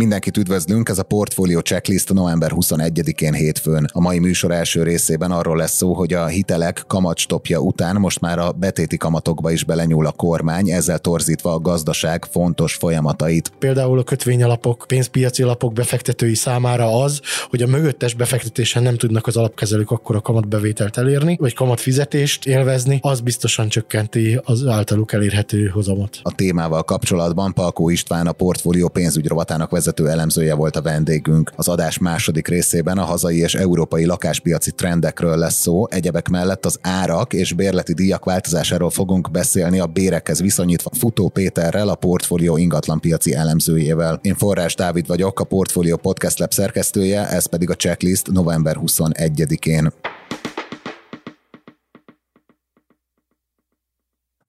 Mindenkit üdvözlünk, ez a Portfolio Checklist november 21-én hétfőn. A mai műsor első részében arról lesz szó, hogy a hitelek kamatstopja után most már a betéti kamatokba is belenyúl a kormány, ezzel torzítva a gazdaság fontos folyamatait. Például a kötvényalapok, pénzpiaci alapok befektetői számára az, hogy a mögöttes befektetésen nem tudnak az alapkezelők akkor a kamatbevételt elérni, vagy kamatfizetést élvezni, az biztosan csökkenti az általuk elérhető hozamot. A témával kapcsolatban Palkó István a Portfolio pénzügyrovatának vezető vezető elemzője volt a vendégünk. Az adás második részében a hazai és európai lakáspiaci trendekről lesz szó, egyebek mellett az árak és bérleti díjak változásáról fogunk beszélni a bérekhez viszonyítva Futó Péterrel, a portfólió ingatlanpiaci elemzőjével. Én Forrás Dávid vagyok, a Portfolio Podcast Lab szerkesztője, ez pedig a checklist november 21-én.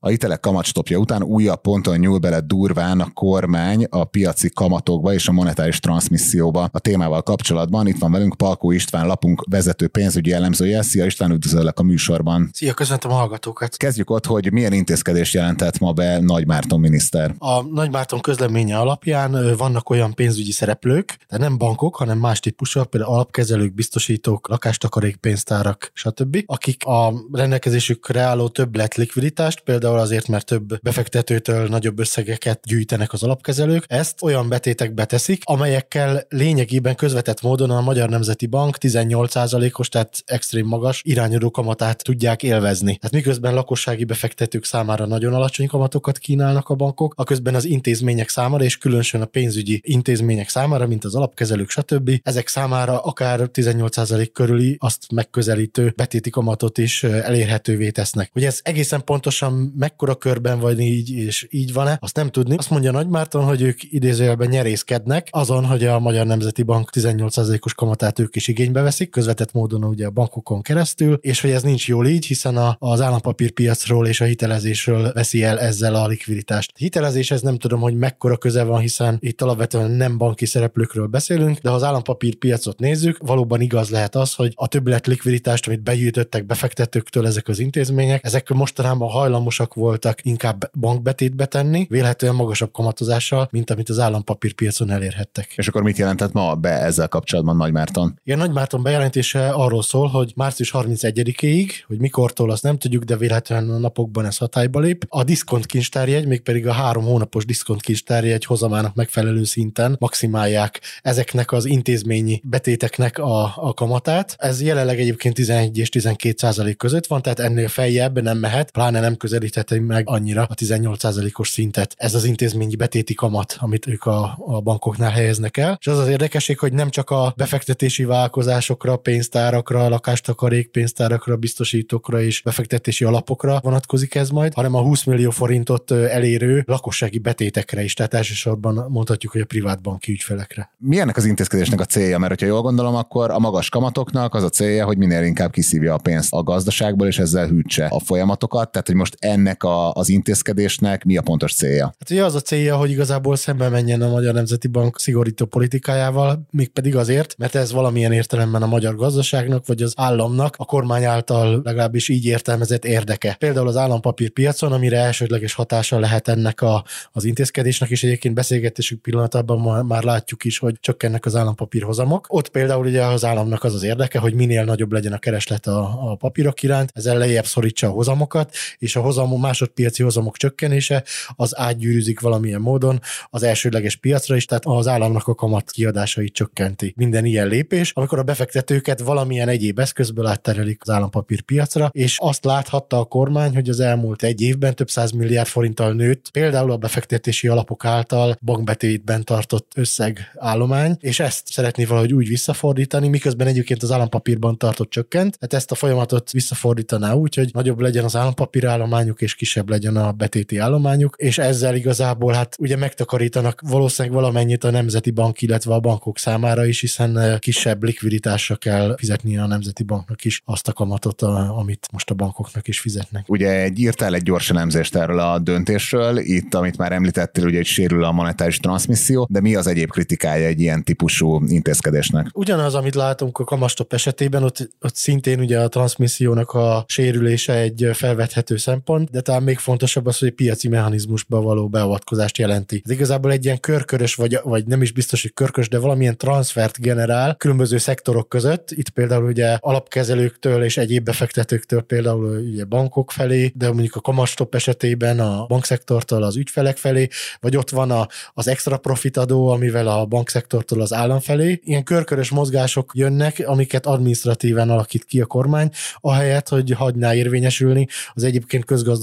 A hitelek kamatstopja után újabb ponton nyúl bele durván a kormány a piaci kamatokba és a monetáris transmisszióba. A témával kapcsolatban itt van velünk Palkó István lapunk vezető pénzügyi elemzője. Szia István, üdvözöllek a műsorban. Szia, köszöntöm a hallgatókat. Kezdjük ott, hogy milyen intézkedést jelentett ma be Nagy Márton miniszter. A Nagy Márton közleménye alapján vannak olyan pénzügyi szereplők, de nem bankok, hanem más típusúak, például alapkezelők, biztosítók, lakástakarék, pénztárak, stb., akik a rendelkezésükre álló többlet likviditást, például például azért, mert több befektetőtől nagyobb összegeket gyűjtenek az alapkezelők. Ezt olyan betétekbe teszik, amelyekkel lényegében közvetett módon a Magyar Nemzeti Bank 18%-os, tehát extrém magas irányadó kamatát tudják élvezni. Tehát miközben lakossági befektetők számára nagyon alacsony kamatokat kínálnak a bankok, a közben az intézmények számára, és különösen a pénzügyi intézmények számára, mint az alapkezelők, stb. Ezek számára akár 18% körüli azt megközelítő betéti kamatot is elérhetővé tesznek. Hogy ez egészen pontosan mekkora körben vagy így, és így van-e, azt nem tudni. Azt mondja Nagy Márton, hogy ők idézőjelben nyerészkednek azon, hogy a Magyar Nemzeti Bank 18%-os kamatát ők is igénybe veszik, közvetett módon ugye a bankokon keresztül, és hogy ez nincs jól így, hiszen a, az állampapírpiacról és a hitelezésről veszi el ezzel a likviditást. Hitelezéshez nem tudom, hogy mekkora köze van, hiszen itt alapvetően nem banki szereplőkről beszélünk, de ha az állampapírpiacot nézzük, valóban igaz lehet az, hogy a többlet likviditást, amit begyűjtöttek befektetőktől ezek az intézmények, ezek mostanában hajlamosak hajlandóak voltak inkább bankbetétbe tenni, vélhetően magasabb kamatozással, mint amit az állampapírpiacon elérhettek. És akkor mit jelentett ma be ezzel kapcsolatban Nagy Márton? Igen, Nagy Márton bejelentése arról szól, hogy március 31-ig, hogy mikortól azt nem tudjuk, de vélhetően a napokban ez hatályba lép. A diszkont kincstárjegy, mégpedig a három hónapos diszkont kincstárjegy hozamának megfelelő szinten maximálják ezeknek az intézményi betéteknek a, a kamatát. Ez jelenleg egyébként 11 és 12 százalék között van, tehát ennél feljebb nem mehet, pláne nem közelíthet közelítheti meg annyira a 18%-os szintet. Ez az intézményi betéti kamat, amit ők a, a bankoknál helyeznek el. És az az érdekesség, hogy nem csak a befektetési vállalkozásokra, pénztárakra, lakástakarék pénztárakra, biztosítókra és befektetési alapokra vonatkozik ez majd, hanem a 20 millió forintot elérő lakossági betétekre is. Tehát elsősorban mondhatjuk, hogy a privát banki ügyfelekre. Milyennek az intézkedésnek a célja? Mert ha jól gondolom, akkor a magas kamatoknak az a célja, hogy minél inkább kiszívja a pénzt a gazdaságból, és ezzel hűtse a folyamatokat. Tehát, hogy most ennek ennek a, az intézkedésnek mi a pontos célja? Hát ugye az a célja, hogy igazából szembe menjen a Magyar Nemzeti Bank szigorító politikájával, mégpedig azért, mert ez valamilyen értelemben a magyar gazdaságnak vagy az államnak a kormány által legalábbis így értelmezett érdeke. Például az állampapírpiacon, amire elsődleges hatása lehet ennek a, az intézkedésnek, és egyébként beszélgetésük pillanatában már, látjuk is, hogy csökkennek az állampapírhozamok. Ott például ugye az államnak az az érdeke, hogy minél nagyobb legyen a kereslet a, a papírok iránt, ezzel lejjebb szorítsa a hozamokat, és a hozam másodpiaci hozamok csökkenése az átgyűrűzik valamilyen módon az elsődleges piacra is, tehát az államnak a kamat kiadásait csökkenti. Minden ilyen lépés, amikor a befektetőket valamilyen egyéb eszközből átterelik az állampapír piacra, és azt láthatta a kormány, hogy az elmúlt egy évben több száz milliárd forinttal nőtt, például a befektetési alapok által bankbetétben tartott összegállomány, és ezt szeretné valahogy úgy visszafordítani, miközben egyébként az állampapírban tartott csökkent, tehát ezt a folyamatot visszafordítaná úgy, hogy nagyobb legyen az állampapírállományuk, és kisebb legyen a betéti állományuk, és ezzel igazából hát ugye megtakarítanak valószínűleg valamennyit a Nemzeti Bank, illetve a bankok számára is, hiszen kisebb likviditásra kell fizetni a Nemzeti Banknak is azt a kamatot, amit most a bankoknak is fizetnek. Ugye egy írtál egy gyors elemzést erről a döntésről, itt, amit már említettél, ugye, hogy sérül a monetáris transmisszió, de mi az egyéb kritikája egy ilyen típusú intézkedésnek? Ugyanaz, amit látunk a kamastop esetében, ott, ott szintén ugye a transmissziónak a sérülése egy felvethető szempont, de talán még fontosabb az, hogy piaci mechanizmusba való beavatkozást jelenti. Ez igazából egy ilyen körkörös, vagy, vagy nem is biztos, hogy körkös, de valamilyen transfert generál különböző szektorok között. Itt például ugye alapkezelőktől és egyéb befektetőktől például ugye bankok felé, de mondjuk a kamastop esetében a bankszektortól az ügyfelek felé, vagy ott van a, az extra profit adó, amivel a bankszektortól az állam felé. Ilyen körkörös mozgások jönnek, amiket administratíven alakít ki a kormány, ahelyett, hogy hagyná érvényesülni az egyébként közgazdasági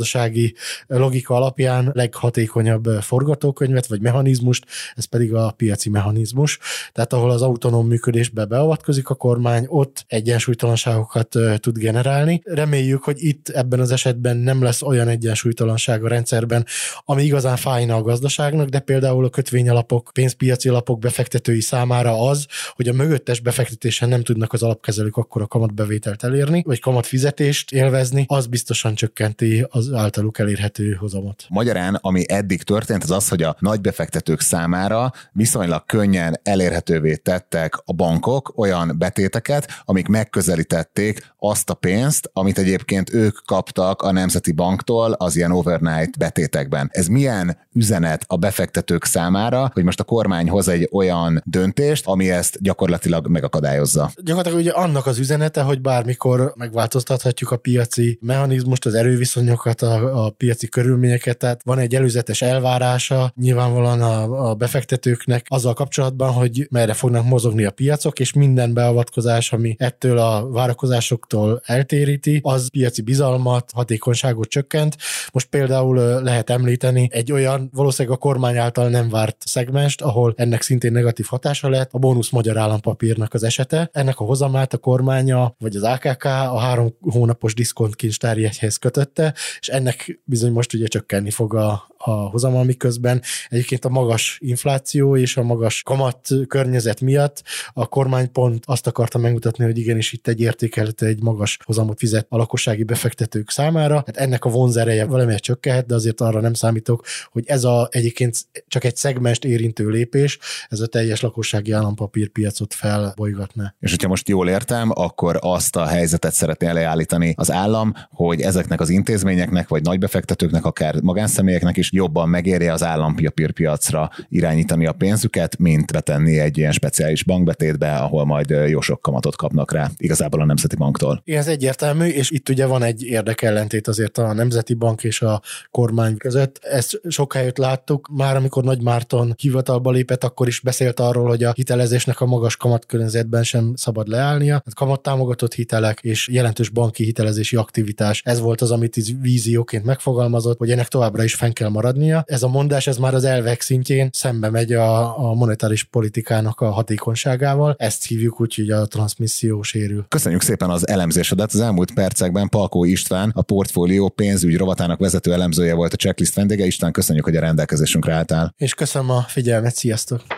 logika alapján leghatékonyabb forgatókönyvet vagy mechanizmust, ez pedig a piaci mechanizmus. Tehát ahol az autonóm működésbe beavatkozik a kormány, ott egyensúlytalanságokat tud generálni. Reméljük, hogy itt ebben az esetben nem lesz olyan egyensúlytalanság a rendszerben, ami igazán fájna a gazdaságnak, de például a kötvényalapok, pénzpiaci alapok befektetői számára az, hogy a mögöttes befektetésen nem tudnak az alapkezelők akkor a kamatbevételt elérni, vagy kamatfizetést élvezni, az biztosan csökkenti az általuk elérhető hozamot. Magyarán, ami eddig történt, az az, hogy a nagy befektetők számára viszonylag könnyen elérhetővé tettek a bankok olyan betéteket, amik megközelítették azt a pénzt, amit egyébként ők kaptak a Nemzeti Banktól az ilyen overnight betétekben. Ez milyen üzenet a befektetők számára, hogy most a kormány hoz egy olyan döntést, ami ezt gyakorlatilag megakadályozza? Gyakorlatilag ugye annak az üzenete, hogy bármikor megváltoztathatjuk a piaci mechanizmust, az erőviszonyokat, a, a piaci körülményeket, tehát van egy előzetes elvárása nyilvánvalóan a, a befektetőknek azzal kapcsolatban, hogy merre fognak mozogni a piacok, és minden beavatkozás, ami ettől a várakozásoktól eltéríti, az piaci bizalmat, hatékonyságot csökkent. Most például lehet említeni egy olyan valószínűleg a kormány által nem várt szegmest, ahol ennek szintén negatív hatása lett, a bónusz magyar állampapírnak az esete. Ennek a hozamát a kormánya, vagy az AKK a három hónapos diszkontkincstári egyhez kötötte, és ennek bizony most ugye csökkenni fog a, a hozama, miközben egyébként a magas infláció és a magas kamat környezet miatt a kormány pont azt akarta megmutatni, hogy igenis itt egy értékelhető, egy magas hozamot fizet a lakossági befektetők számára. Hát ennek a vonzereje valamelyet csökkenhet, de azért arra nem számítok, hogy ez a egyébként csak egy szegmest érintő lépés, ez a teljes lakossági állampapírpiacot felbolygatná. És hogyha most jól értem, akkor azt a helyzetet szeretné leállítani az állam, hogy ezeknek az intézményeknek, vagy nagybefektetőknek, akár magánszemélyeknek is jobban megéri az állampapírpiacra irányítani a pénzüket, mint betenni egy ilyen speciális bankbetétbe, ahol majd jó sok kamatot kapnak rá igazából a Nemzeti Banktól. Igen, ez egyértelmű, és itt ugye van egy érdekellentét azért a Nemzeti Bank és a kormány között. Ezt sok helyet láttuk, már amikor Nagy Márton hivatalba lépett, akkor is beszélt arról, hogy a hitelezésnek a magas kamatkörnyezetben sem szabad leállnia. Hát kamattámogatott hitelek és jelentős banki hitelezési aktivitás. Ez volt az, amit vízióként megfogalmazott, hogy ennek továbbra is fenn kell maradnia. Ez a mondás, ez már az elvek szintjén szembe megy a, a monetáris politikának a hatékonyságával. Ezt hívjuk úgy, hogy a transmisszió sérül. Köszönjük szépen az elemzésedet. Az elmúlt percekben Palkó István, a portfólió pénzügy rovatának vezető elemzője volt a checklist vendége. István, köszönjük, hogy a rendelkezésünkre álltál. És köszönöm a figyelmet, sziasztok!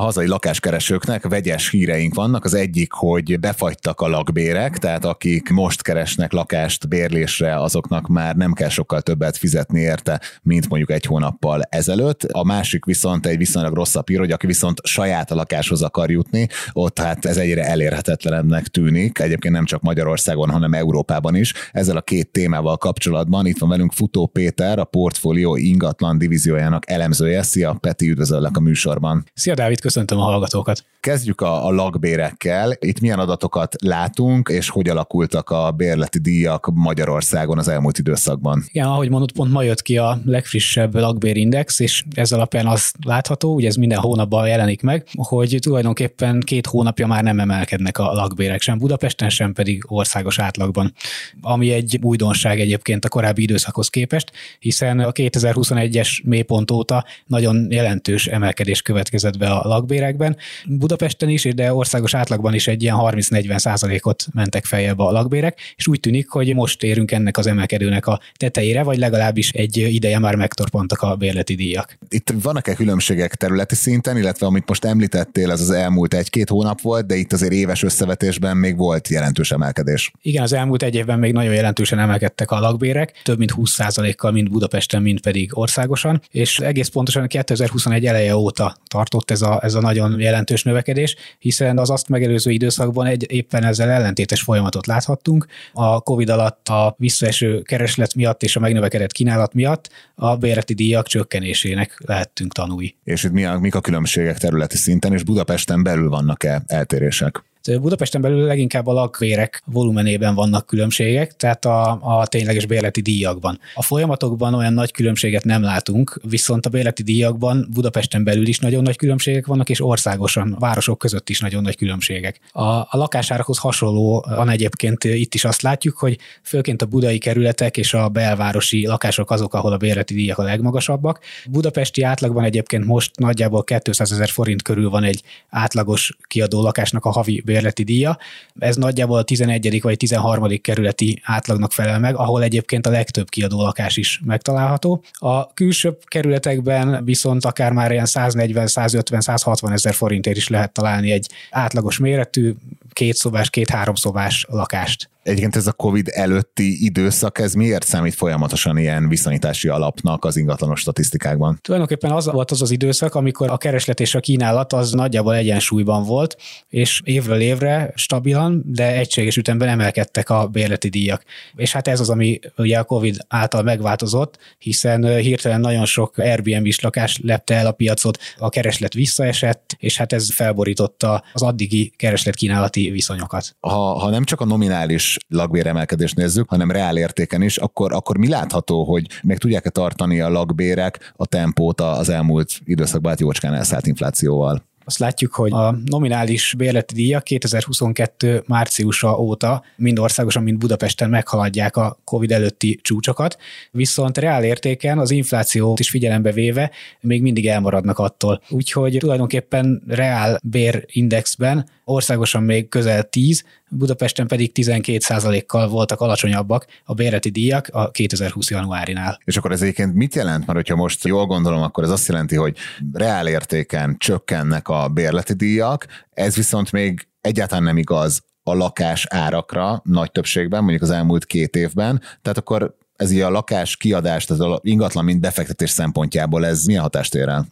A hazai lakáskeresőknek vegyes híreink vannak. Az egyik, hogy befagytak a lakbérek, tehát akik most keresnek lakást bérlésre, azoknak már nem kell sokkal többet fizetni érte, mint mondjuk egy hónappal ezelőtt. A másik viszont egy viszonylag rosszabb hír, hogy aki viszont saját a lakáshoz akar jutni, ott hát ez egyre elérhetetlenebbnek tűnik. Egyébként nem csak Magyarországon, hanem Európában is. Ezzel a két témával kapcsolatban itt van velünk Futó Péter, a portfólió ingatlan divíziójának elemzője. Szia, Peti, üdvözöllek a műsorban. Szia, Dávid, köszöntöm a hallgatókat. Kezdjük a, a lakbérekkel. Itt milyen adatokat látunk, és hogy alakultak a bérleti díjak Magyarországon az elmúlt időszakban? Igen, ahogy mondott, pont ma jött ki a legfrissebb lakbérindex, és ez alapján az látható, ugye ez minden hónapban jelenik meg, hogy tulajdonképpen két hónapja már nem emelkednek a lakbérek sem Budapesten, sem pedig országos átlagban. Ami egy újdonság egyébként a korábbi időszakhoz képest, hiszen a 2021-es mélypont óta nagyon jelentős emelkedés következett be a lakbérekben. Budapesten is, de országos átlagban is egy ilyen 30-40 százalékot mentek feljebb a lakbérek, és úgy tűnik, hogy most érünk ennek az emelkedőnek a tetejére, vagy legalábbis egy ideje már megtorpantak a bérleti díjak. Itt vannak-e különbségek területi szinten, illetve amit most említettél, az az elmúlt egy-két hónap volt, de itt azért éves összevetésben még volt jelentős emelkedés. Igen, az elmúlt egy évben még nagyon jelentősen emelkedtek a lakbérek, több mint 20%-kal, mind Budapesten, mind pedig országosan, és egész pontosan 2021 eleje óta tartott ez ez a nagyon jelentős növekedés, hiszen az azt megelőző időszakban egy éppen ezzel ellentétes folyamatot láthattunk. A COVID alatt a visszaeső kereslet miatt és a megnövekedett kínálat miatt a bérleti díjak csökkenésének lehettünk tanúi. És itt mi a, mik a különbségek területi szinten, és Budapesten belül vannak-e eltérések? Budapesten belül leginkább a lakvérek volumenében vannak különbségek, tehát a, a tényleges bérleti díjakban. A folyamatokban olyan nagy különbséget nem látunk, viszont a bérleti díjakban Budapesten belül is nagyon nagy különbségek vannak, és országosan, városok között is nagyon nagy különbségek. A, a lakásárakhoz hasonlóan egyébként itt is azt látjuk, hogy főként a budai kerületek és a belvárosi lakások azok, ahol a bérleti díjak a legmagasabbak. Budapesti átlagban egyébként most nagyjából 200 ezer forint körül van egy átlagos kiadó lakásnak a havi bérleti díja. Ez nagyjából a 11. vagy 13. kerületi átlagnak felel meg, ahol egyébként a legtöbb kiadó lakás is megtalálható. A külsőbb kerületekben viszont akár már ilyen 140, 150, 160 ezer forintért is lehet találni egy átlagos méretű, két szobás, két-három szobás lakást. Egyébként ez a COVID előtti időszak, ez miért számít folyamatosan ilyen viszonyítási alapnak az ingatlanos statisztikákban? Tulajdonképpen az volt az az időszak, amikor a kereslet és a kínálat az nagyjából egyensúlyban volt, és évről évre stabilan, de egységes ütemben emelkedtek a bérleti díjak. És hát ez az, ami ugye a COVID által megváltozott, hiszen hirtelen nagyon sok Airbnb-s lakás lepte el a piacot, a kereslet visszaesett, és hát ez felborította az addigi kereslet-kínálati viszonyokat. Ha, ha nem csak a nominális lakbéremelkedést nézzük, hanem reál értéken is, akkor, akkor mi látható, hogy meg tudják-e tartani a lakbérek a tempót az elmúlt időszakban hát jócskán elszállt inflációval? azt látjuk, hogy a nominális bérleti díjak 2022 márciusa óta mind országosan, mind Budapesten meghaladják a COVID előtti csúcsokat, viszont reál értéken az inflációt is figyelembe véve még mindig elmaradnak attól. Úgyhogy tulajdonképpen reál bérindexben országosan még közel 10, Budapesten pedig 12% kal voltak alacsonyabbak a bérleti díjak a 2020 januárinál. És akkor ez egyébként mit jelent? Mert hogyha most jól gondolom, akkor ez azt jelenti, hogy reál értéken csökkennek a bérleti díjak, ez viszont még egyáltalán nem igaz a lakás árakra nagy többségben, mondjuk az elmúlt két évben, tehát akkor ez így a lakás kiadás, tehát a ingatlan mint befektetés szempontjából ez milyen hatást ér el?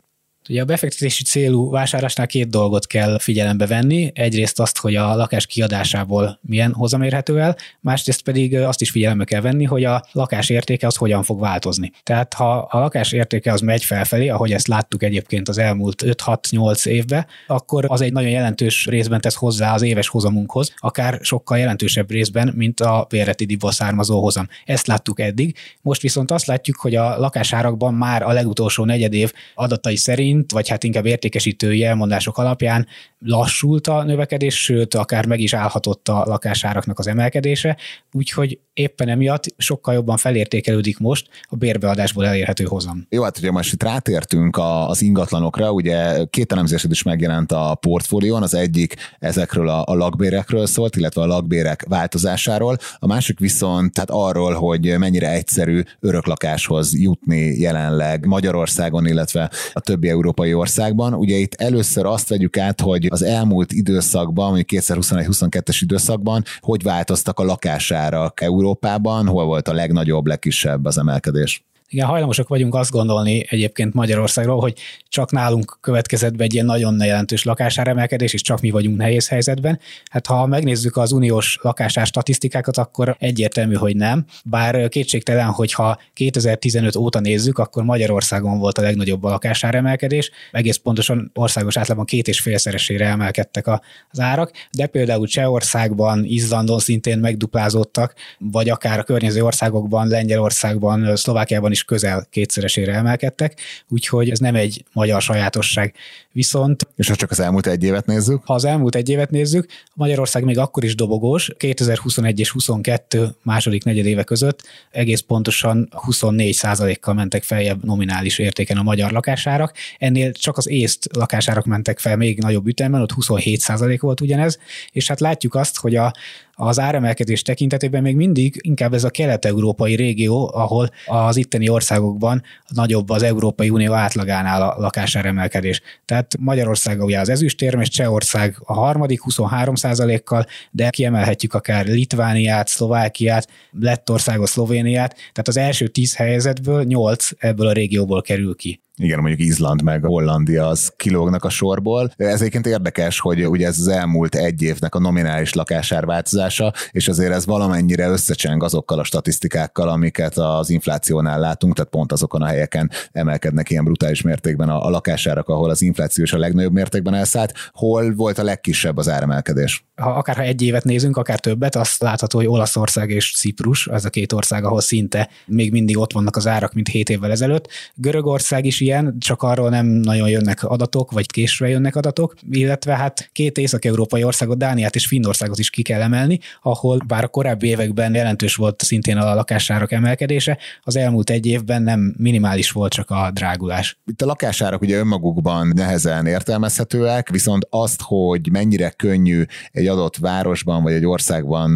Ugye a befektetési célú vásárlásnál két dolgot kell figyelembe venni. Egyrészt azt, hogy a lakás kiadásából milyen hozam érhető el, másrészt pedig azt is figyelembe kell venni, hogy a lakás értéke az hogyan fog változni. Tehát ha a lakás értéke az megy felfelé, ahogy ezt láttuk egyébként az elmúlt 5-6-8 évben, akkor az egy nagyon jelentős részben tesz hozzá az éves hozamunkhoz, akár sokkal jelentősebb részben, mint a bérletidibból származó hozam. Ezt láttuk eddig. Most viszont azt látjuk, hogy a lakásárakban már a legutolsó negyedév adatai szerint szerint, vagy hát inkább értékesítői elmondások alapján lassult a növekedés, sőt, akár meg is állhatott a lakásáraknak az emelkedése, úgyhogy éppen emiatt sokkal jobban felértékelődik most a bérbeadásból elérhető hozam. Jó, hát ugye most itt rátértünk az ingatlanokra, ugye két elemzésed is megjelent a portfólión, az egyik ezekről a, a lakbérekről szólt, illetve a lakbérek változásáról, a másik viszont tehát arról, hogy mennyire egyszerű öröklakáshoz jutni jelenleg Magyarországon, illetve a többi európai országban. Ugye itt először azt vegyük át, hogy az elmúlt időszakban, mondjuk 2021-22-es időszakban, hogy változtak a lakásárak Európában, hol volt a legnagyobb, legkisebb az emelkedés? Igen, hajlamosak vagyunk azt gondolni egyébként Magyarországról, hogy csak nálunk következett be egy ilyen nagyon jelentős lakásáremelkedés, és csak mi vagyunk nehéz helyzetben. Hát ha megnézzük az uniós lakásár statisztikákat, akkor egyértelmű, hogy nem. Bár kétségtelen, hogyha 2015 óta nézzük, akkor Magyarországon volt a legnagyobb a lakásáremelkedés. Egész pontosan országos átlagban két és félszeresére emelkedtek az árak, de például Csehországban, Izlandon szintén megduplázódtak, vagy akár a környező országokban, Lengyelországban, Szlovákiában is is közel kétszeresére emelkedtek, úgyhogy ez nem egy magyar sajátosság. Viszont... És ha csak az elmúlt egy évet nézzük? Ha az elmúlt egy évet nézzük, Magyarország még akkor is dobogós, 2021 és 22 második negyedéve között egész pontosan 24 kal mentek feljebb nominális értéken a magyar lakásárak. Ennél csak az észt lakásárak mentek fel még nagyobb ütemben, ott 27% volt ugyanez, és hát látjuk azt, hogy a, az áremelkedés tekintetében még mindig inkább ez a kelet-európai régió, ahol az itteni országokban nagyobb az Európai Unió átlagánál a lakásáremelkedés. Tehát Magyarország ugye az ezüstérmes, Csehország a harmadik 23% kal de kiemelhetjük akár Litvániát, Szlovákiát, Lettországot, Szlovéniát, tehát az első tíz helyzetből nyolc ebből a régióból kerül ki igen, mondjuk Izland meg Hollandia az kilógnak a sorból. Ez egyébként érdekes, hogy ugye ez az elmúlt egy évnek a nominális lakásár változása, és azért ez valamennyire összecseng azokkal a statisztikákkal, amiket az inflációnál látunk, tehát pont azokon a helyeken emelkednek ilyen brutális mértékben a, a lakásárak, ahol az infláció is a legnagyobb mértékben elszállt. Hol volt a legkisebb az áremelkedés? Ha akár ha egy évet nézünk, akár többet, azt látható, hogy Olaszország és Ciprus, az a két ország, ahol szinte még mindig ott vannak az árak, mint hét évvel ezelőtt. Görögország is ilyen, csak arról nem nagyon jönnek adatok, vagy késve jönnek adatok, illetve hát két észak-európai országot, Dániát és Finnországot is ki kell emelni, ahol bár a korábbi években jelentős volt szintén a lakásárak emelkedése, az elmúlt egy évben nem minimális volt csak a drágulás. Itt a lakásárak ugye önmagukban nehezen értelmezhetőek, viszont azt, hogy mennyire könnyű egy adott városban vagy egy országban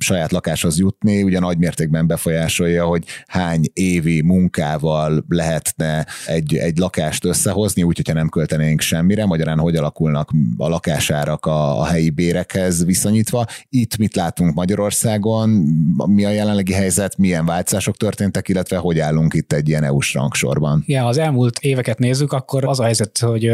saját lakáshoz jutni, ugye nagy mértékben befolyásolja, hogy hány évi munkával lehetne egy egy lakást összehozni, úgy, hogyha nem költenénk semmire, magyarán hogy alakulnak a lakásárak a, a helyi bérekhez viszonyítva. Itt mit látunk Magyarországon, mi a jelenlegi helyzet, milyen változások történtek, illetve hogy állunk itt egy ilyen EU-s rangsorban? Ja, az elmúlt éveket nézzük, akkor az a helyzet, hogy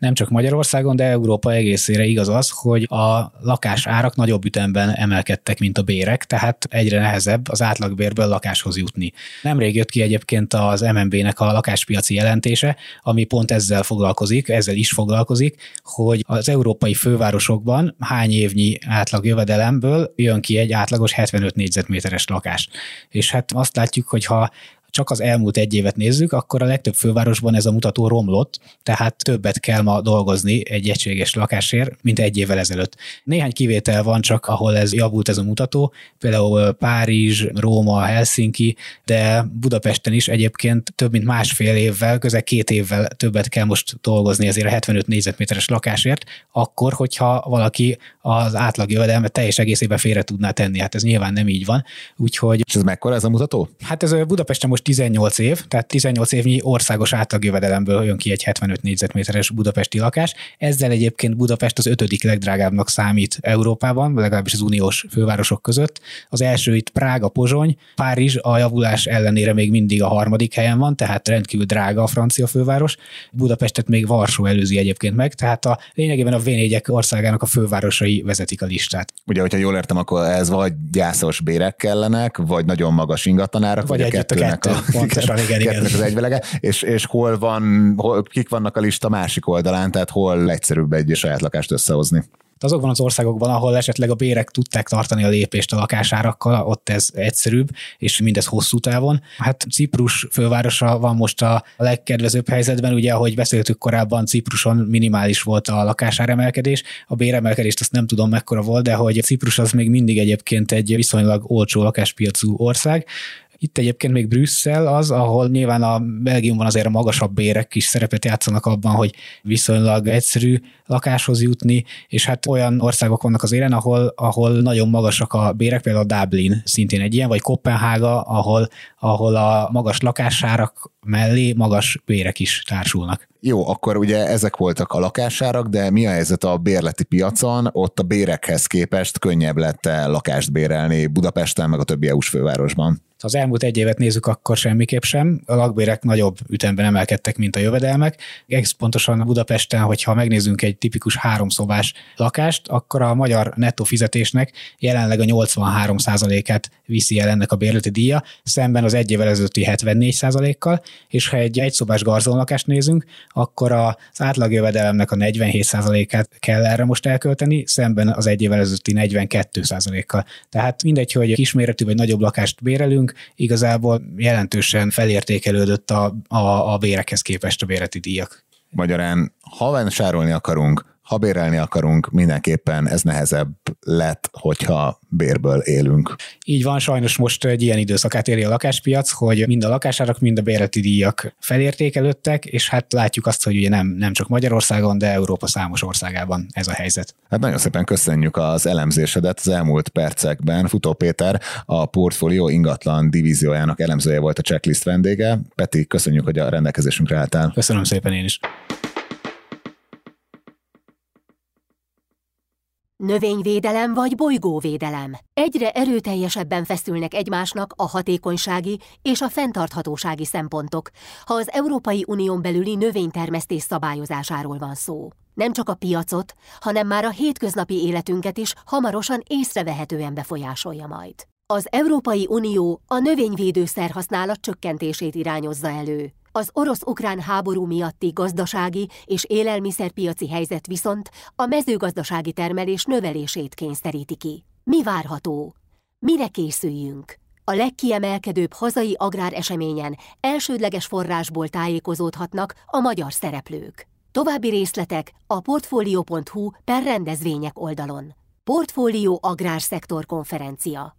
nem csak Magyarországon, de Európa egészére igaz az, hogy a lakás árak nagyobb ütemben emelkedtek, mint a bérek, tehát egyre nehezebb az átlagbérből lakáshoz jutni. Nemrég jött ki egyébként az MNB-nek a lakáspiaci jelentése, ami pont ezzel foglalkozik, ezzel is foglalkozik, hogy az európai fővárosokban hány évnyi átlag jövedelemből jön ki egy átlagos 75 négyzetméteres lakás. És hát azt látjuk, hogy ha csak az elmúlt egy évet nézzük, akkor a legtöbb fővárosban ez a mutató romlott, tehát többet kell ma dolgozni egy egységes lakásért, mint egy évvel ezelőtt. Néhány kivétel van csak, ahol ez javult ez a mutató, például Párizs, Róma, Helsinki, de Budapesten is egyébként több mint másfél évvel, közel két évvel többet kell most dolgozni ezért a 75 négyzetméteres lakásért, akkor, hogyha valaki az átlag jövedelmet teljes egészében félre tudná tenni. Hát ez nyilván nem így van. Úgyhogy... És ez mekkora ez a mutató? Hát ez Budapesten most 18 év, tehát 18 évnyi országos átlagjövedelemből jön ki egy 75 négyzetméteres budapesti lakás. Ezzel egyébként Budapest az ötödik legdrágábbnak számít Európában, legalábbis az uniós fővárosok között. Az első itt Prága, Pozsony, Párizs a javulás ellenére még mindig a harmadik helyen van, tehát rendkívül drága a francia főváros. Budapestet még Varsó előzi egyébként meg, tehát a lényegében a v országának a fővárosai vezetik a listát. Ugye, hogyha jól értem, akkor ez vagy gyászos bérek kellenek, vagy nagyon magas ingatlanárak, vagy, vagy a kettőnek a, pontosan, igen, igen. az egyvelege, és, és hol van, hol, kik vannak a lista másik oldalán, tehát hol egyszerűbb egy saját lakást összehozni? Azokban az országokban, ahol esetleg a bérek tudták tartani a lépést a lakásárakkal, ott ez egyszerűbb, és mindez hosszú távon. Hát Ciprus fővárosa van most a legkedvezőbb helyzetben, ugye ahogy beszéltük korábban, Cipruson minimális volt a lakásáremelkedés, a béremelkedést azt nem tudom mekkora volt, de hogy Ciprus az még mindig egyébként egy viszonylag olcsó lakáspiacú ország, itt egyébként még Brüsszel az, ahol nyilván a Belgiumban azért a magasabb bérek is szerepet játszanak abban, hogy viszonylag egyszerű lakáshoz jutni, és hát olyan országok vannak az élen, ahol, ahol nagyon magasak a bérek, például Dublin szintén egy ilyen, vagy Kopenhága, ahol, ahol a magas lakásárak mellé magas bérek is társulnak. Jó, akkor ugye ezek voltak a lakásárak, de mi a helyzet a bérleti piacon? Ott a bérekhez képest könnyebb lett lakást bérelni Budapesten, meg a többi EU-s fővárosban. Ha az elmúlt egy évet nézzük, akkor semmiképp sem. A lakbérek nagyobb ütemben emelkedtek, mint a jövedelmek. Egész pontosan Budapesten, hogyha megnézzünk egy tipikus háromszobás lakást, akkor a magyar nettó fizetésnek jelenleg a 83%-át viszi el ennek a bérleti díja, szemben az egy évvel ezelőtti 74%-kal, és ha egy egyszobás garzonlakást nézünk, akkor az átlagjövedelemnek a 47%-át kell erre most elkölteni, szemben az egy évvel ezelőtti 42%-kal. Tehát mindegy, hogy kisméretű vagy nagyobb lakást bérelünk, igazából jelentősen felértékelődött a, a, a bérekhez képest a béreti díjak. Magyarán, ha vásárolni akarunk, ha bérelni akarunk, mindenképpen ez nehezebb lett, hogyha bérből élünk. Így van, sajnos most egy ilyen időszakát éri a lakáspiac, hogy mind a lakásárak, mind a bérleti díjak felértékelődtek, és hát látjuk azt, hogy ugye nem, nem csak Magyarországon, de Európa számos országában ez a helyzet. Hát nagyon szépen köszönjük az elemzésedet az elmúlt percekben. Futó Péter, a portfólió ingatlan divíziójának elemzője volt a checklist vendége. Peti, köszönjük, hogy a rendelkezésünkre álltál. Köszönöm szépen én is. Növényvédelem vagy bolygóvédelem. Egyre erőteljesebben feszülnek egymásnak a hatékonysági és a fenntarthatósági szempontok, ha az Európai Unión belüli növénytermesztés szabályozásáról van szó. Nem csak a piacot, hanem már a hétköznapi életünket is hamarosan észrevehetően befolyásolja majd. Az Európai Unió a növényvédőszer használat csökkentését irányozza elő, az orosz-ukrán háború miatti gazdasági és élelmiszerpiaci helyzet viszont a mezőgazdasági termelés növelését kényszeríti ki. Mi várható? Mire készüljünk? A legkiemelkedőbb hazai agráreseményen elsődleges forrásból tájékozódhatnak a magyar szereplők. További részletek a portfolio.hu per rendezvények oldalon. Portfólió Agrárszektor Konferencia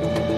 thank you